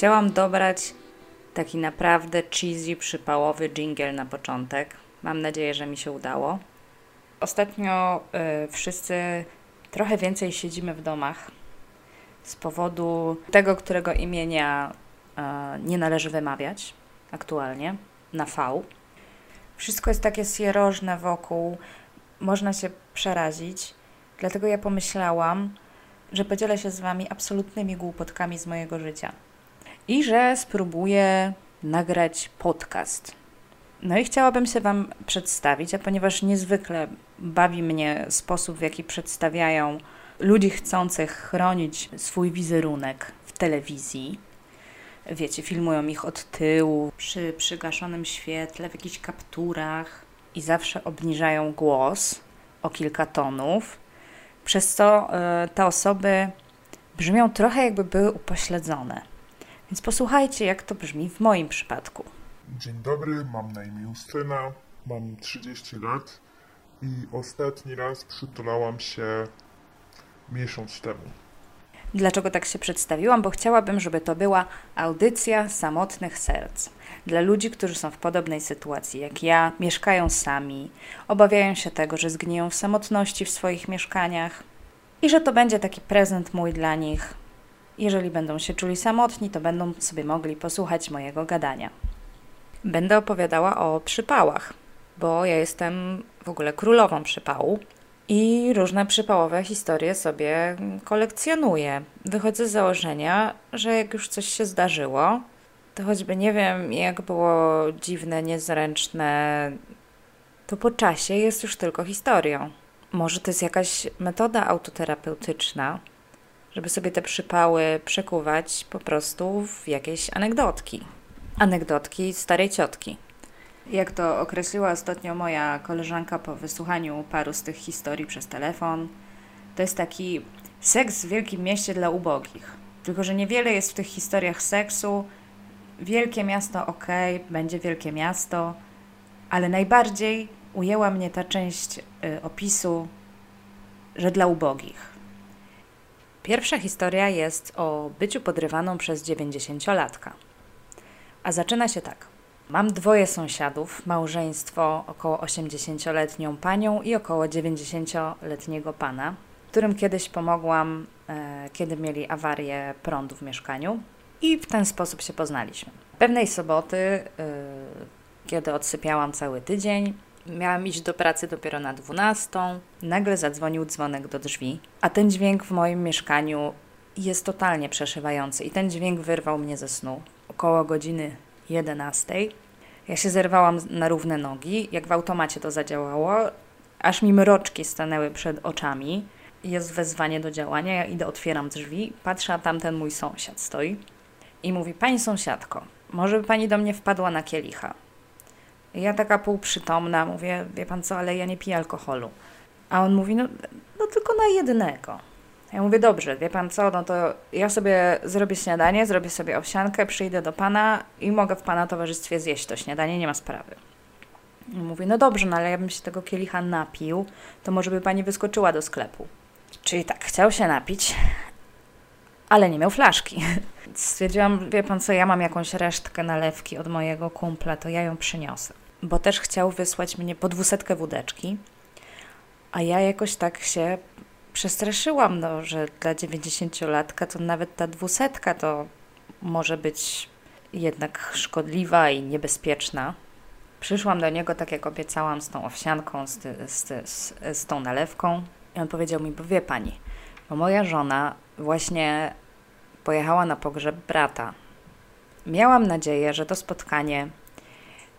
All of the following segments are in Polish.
Chciałam dobrać taki naprawdę cheesy, przypałowy jingle na początek. Mam nadzieję, że mi się udało. Ostatnio y, wszyscy trochę więcej siedzimy w domach z powodu tego, którego imienia y, nie należy wymawiać aktualnie na V. Wszystko jest takie sierożne wokół, można się przerazić. Dlatego ja pomyślałam, że podzielę się z Wami absolutnymi głupotkami z mojego życia i że spróbuję nagrać podcast. No i chciałabym się Wam przedstawić, a ponieważ niezwykle bawi mnie sposób, w jaki przedstawiają ludzi chcących chronić swój wizerunek w telewizji, wiecie, filmują ich od tyłu, przy przygaszonym świetle, w jakichś kapturach i zawsze obniżają głos o kilka tonów, przez co y, te osoby brzmią trochę jakby były upośledzone. Więc posłuchajcie, jak to brzmi w moim przypadku. Dzień dobry, mam na imię Justyna, mam 30 lat i ostatni raz przytulałam się miesiąc temu. Dlaczego tak się przedstawiłam? Bo chciałabym, żeby to była audycja samotnych serc. Dla ludzi, którzy są w podobnej sytuacji jak ja, mieszkają sami, obawiają się tego, że zgniją w samotności w swoich mieszkaniach i że to będzie taki prezent mój dla nich. Jeżeli będą się czuli samotni, to będą sobie mogli posłuchać mojego gadania. Będę opowiadała o przypałach, bo ja jestem w ogóle królową przypału i różne przypałowe historie sobie kolekcjonuję. Wychodzę z założenia, że jak już coś się zdarzyło, to choćby nie wiem, jak było dziwne, niezręczne, to po czasie jest już tylko historią. Może to jest jakaś metoda autoterapeutyczna, żeby sobie te przypały przekuwać po prostu w jakieś anegdotki. Anegdotki starej ciotki. Jak to określiła ostatnio moja koleżanka po wysłuchaniu paru z tych historii przez telefon, to jest taki seks w wielkim mieście dla ubogich. Tylko, że niewiele jest w tych historiach seksu. Wielkie miasto ok, będzie wielkie miasto, ale najbardziej ujęła mnie ta część y, opisu, że dla ubogich. Pierwsza historia jest o byciu podrywaną przez 90-latka. A zaczyna się tak. Mam dwoje sąsiadów, małżeństwo około 80-letnią panią i około 90-letniego pana, którym kiedyś pomogłam, e, kiedy mieli awarię prądu w mieszkaniu i w ten sposób się poznaliśmy. Pewnej soboty, e, kiedy odsypiałam cały tydzień, miałam iść do pracy dopiero na 12, nagle zadzwonił dzwonek do drzwi, a ten dźwięk w moim mieszkaniu jest totalnie przeszywający i ten dźwięk wyrwał mnie ze snu. Około godziny 11. Ja się zerwałam na równe nogi, jak w automacie to zadziałało, aż mi mroczki stanęły przed oczami. Jest wezwanie do działania, ja idę, otwieram drzwi, patrzę, a tamten mój sąsiad stoi i mówi, pani sąsiadko, może by pani do mnie wpadła na kielicha. Ja taka półprzytomna, mówię, wie pan co, ale ja nie piję alkoholu. A on mówi, no, no tylko na jednego. Ja mówię, dobrze, wie pan co, no to ja sobie zrobię śniadanie, zrobię sobie owsiankę, przyjdę do pana i mogę w pana towarzystwie zjeść to śniadanie, nie ma sprawy. I mówi, no dobrze, no ale ja bym się tego kielicha napił, to może by pani wyskoczyła do sklepu. Czyli tak, chciał się napić, ale nie miał flaszki. Stwierdziłam, wie pan co, ja mam jakąś resztkę nalewki od mojego kumpla, to ja ją przyniosę. Bo też chciał wysłać mnie po dwusetkę wódeczki, a ja jakoś tak się przestraszyłam, no, że dla 90-latka to nawet ta dwusetka to może być jednak szkodliwa i niebezpieczna. Przyszłam do niego, tak jak obiecałam, z tą owsianką, z, z, z, z tą nalewką. I on powiedział mi, bo wie pani, bo moja żona właśnie pojechała na pogrzeb brata. Miałam nadzieję, że to spotkanie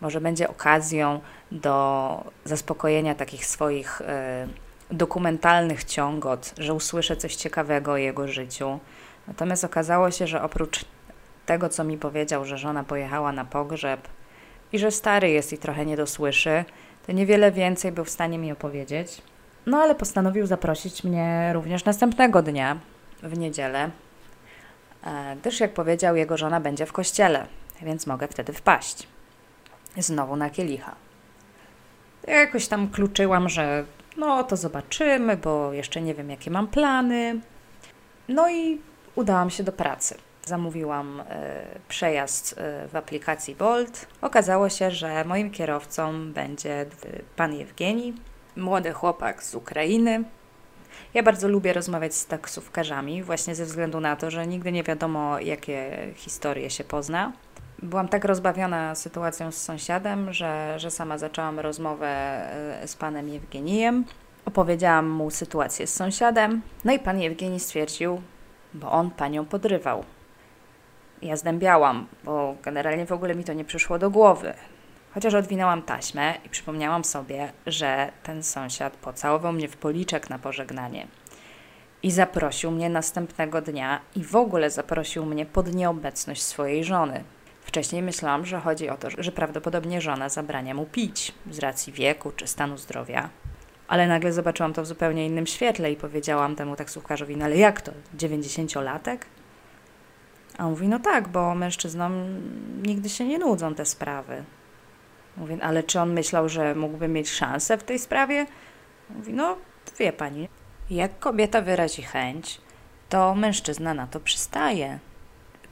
może będzie okazją do zaspokojenia takich swoich. Yy, dokumentalnych ciągot, że usłyszę coś ciekawego o jego życiu. Natomiast okazało się, że oprócz tego, co mi powiedział, że żona pojechała na pogrzeb i że stary jest i trochę nie dosłyszy, to niewiele więcej był w stanie mi opowiedzieć. No ale postanowił zaprosić mnie również następnego dnia, w niedzielę, e, gdyż jak powiedział, jego żona będzie w kościele, więc mogę wtedy wpaść. Znowu na kielicha. Ja jakoś tam kluczyłam, że no to zobaczymy, bo jeszcze nie wiem, jakie mam plany. No i udałam się do pracy. Zamówiłam y, przejazd y, w aplikacji Bolt. Okazało się, że moim kierowcą będzie pan Jewgeni, młody chłopak z Ukrainy. Ja bardzo lubię rozmawiać z taksówkarzami, właśnie ze względu na to, że nigdy nie wiadomo, jakie historie się pozna. Byłam tak rozbawiona sytuacją z sąsiadem, że, że sama zaczęłam rozmowę e, z panem Jewgenijem. Opowiedziałam mu sytuację z sąsiadem, no i pan Jewgeni stwierdził, bo on panią podrywał. Ja zdębiałam, bo generalnie w ogóle mi to nie przyszło do głowy. Chociaż odwinęłam taśmę i przypomniałam sobie, że ten sąsiad pocałował mnie w policzek na pożegnanie. I zaprosił mnie następnego dnia i w ogóle zaprosił mnie pod nieobecność swojej żony. Wcześniej myślałam, że chodzi o to, że prawdopodobnie żona zabrania mu pić z racji wieku czy stanu zdrowia. Ale nagle zobaczyłam to w zupełnie innym świetle i powiedziałam temu taksówkarzowi, no ale jak to, 90-latek? A on mówi, no tak, bo mężczyznom nigdy się nie nudzą te sprawy. Mówię, ale czy on myślał, że mógłby mieć szansę w tej sprawie? Mówi, no wie pani, jak kobieta wyrazi chęć, to mężczyzna na to przystaje.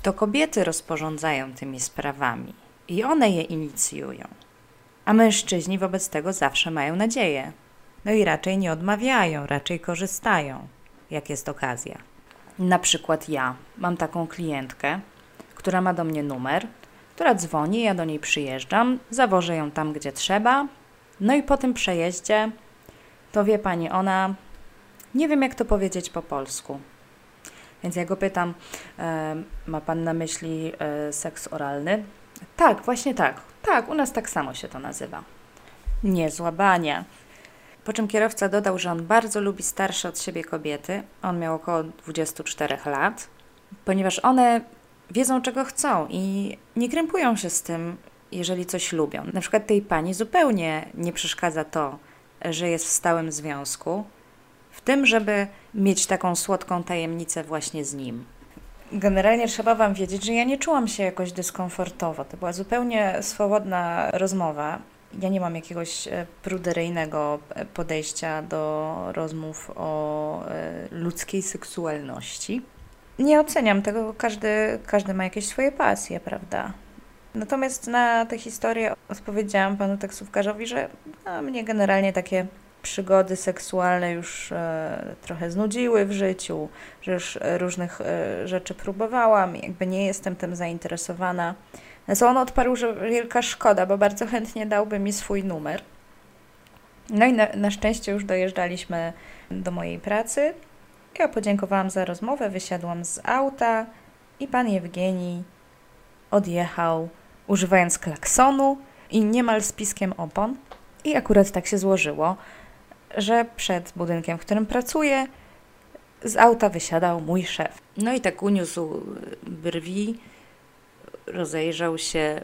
To kobiety rozporządzają tymi sprawami i one je inicjują. A mężczyźni wobec tego zawsze mają nadzieję. No i raczej nie odmawiają, raczej korzystają, jak jest okazja. Na przykład ja mam taką klientkę, która ma do mnie numer, która dzwoni, ja do niej przyjeżdżam, zawożę ją tam, gdzie trzeba. No i po tym przejeździe, to wie pani, ona nie wiem, jak to powiedzieć po polsku. Więc ja go pytam, e, ma pan na myśli e, seks oralny? Tak, właśnie tak. Tak, u nas tak samo się to nazywa. Niezła bania. Po czym kierowca dodał, że on bardzo lubi starsze od siebie kobiety. On miał około 24 lat, ponieważ one wiedzą, czego chcą i nie krępują się z tym, jeżeli coś lubią. Na przykład tej pani zupełnie nie przeszkadza to, że jest w stałym związku, w tym, żeby mieć taką słodką tajemnicę właśnie z nim. Generalnie trzeba Wam wiedzieć, że ja nie czułam się jakoś dyskomfortowo. To była zupełnie swobodna rozmowa. Ja nie mam jakiegoś e, pruderyjnego e, podejścia do rozmów o e, ludzkiej seksualności. Nie oceniam tego, każdy, każdy ma jakieś swoje pasje, prawda? Natomiast na tę historię odpowiedziałam panu taksówkarzowi, że mnie generalnie takie przygody seksualne już e, trochę znudziły w życiu, że już różnych e, rzeczy próbowałam, jakby nie jestem tym zainteresowana. Na co on odparł, że wielka szkoda, bo bardzo chętnie dałby mi swój numer. No i na, na szczęście już dojeżdżaliśmy do mojej pracy. Ja podziękowałam za rozmowę, wysiadłam z auta i pan Jewgeni odjechał używając klaksonu i niemal z piskiem opon. I akurat tak się złożyło, że przed budynkiem, w którym pracuję, z auta wysiadał mój szef. No i tak uniósł brwi, rozejrzał się,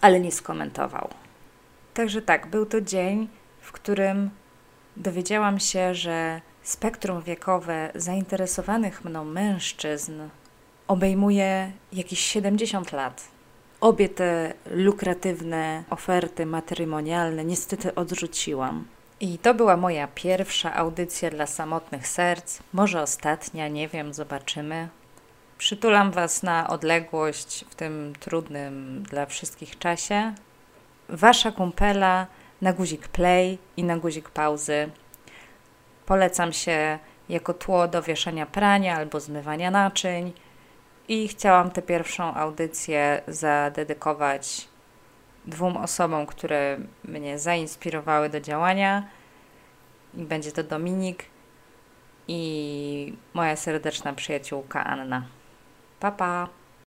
ale nie skomentował. Także tak, był to dzień, w którym dowiedziałam się, że spektrum wiekowe zainteresowanych mną mężczyzn obejmuje jakieś 70 lat. Obie te lukratywne oferty matrymonialne niestety odrzuciłam. I to była moja pierwsza audycja dla samotnych serc, może ostatnia, nie wiem, zobaczymy. Przytulam Was na odległość w tym trudnym dla wszystkich czasie. Wasza kumpela na guzik play i na guzik pauzy. Polecam się jako tło do wieszania prania albo zmywania naczyń. I chciałam tę pierwszą audycję zadedykować dwóm osobom, które mnie zainspirowały do działania. Będzie to Dominik i moja serdeczna przyjaciółka Anna. Pa, pa!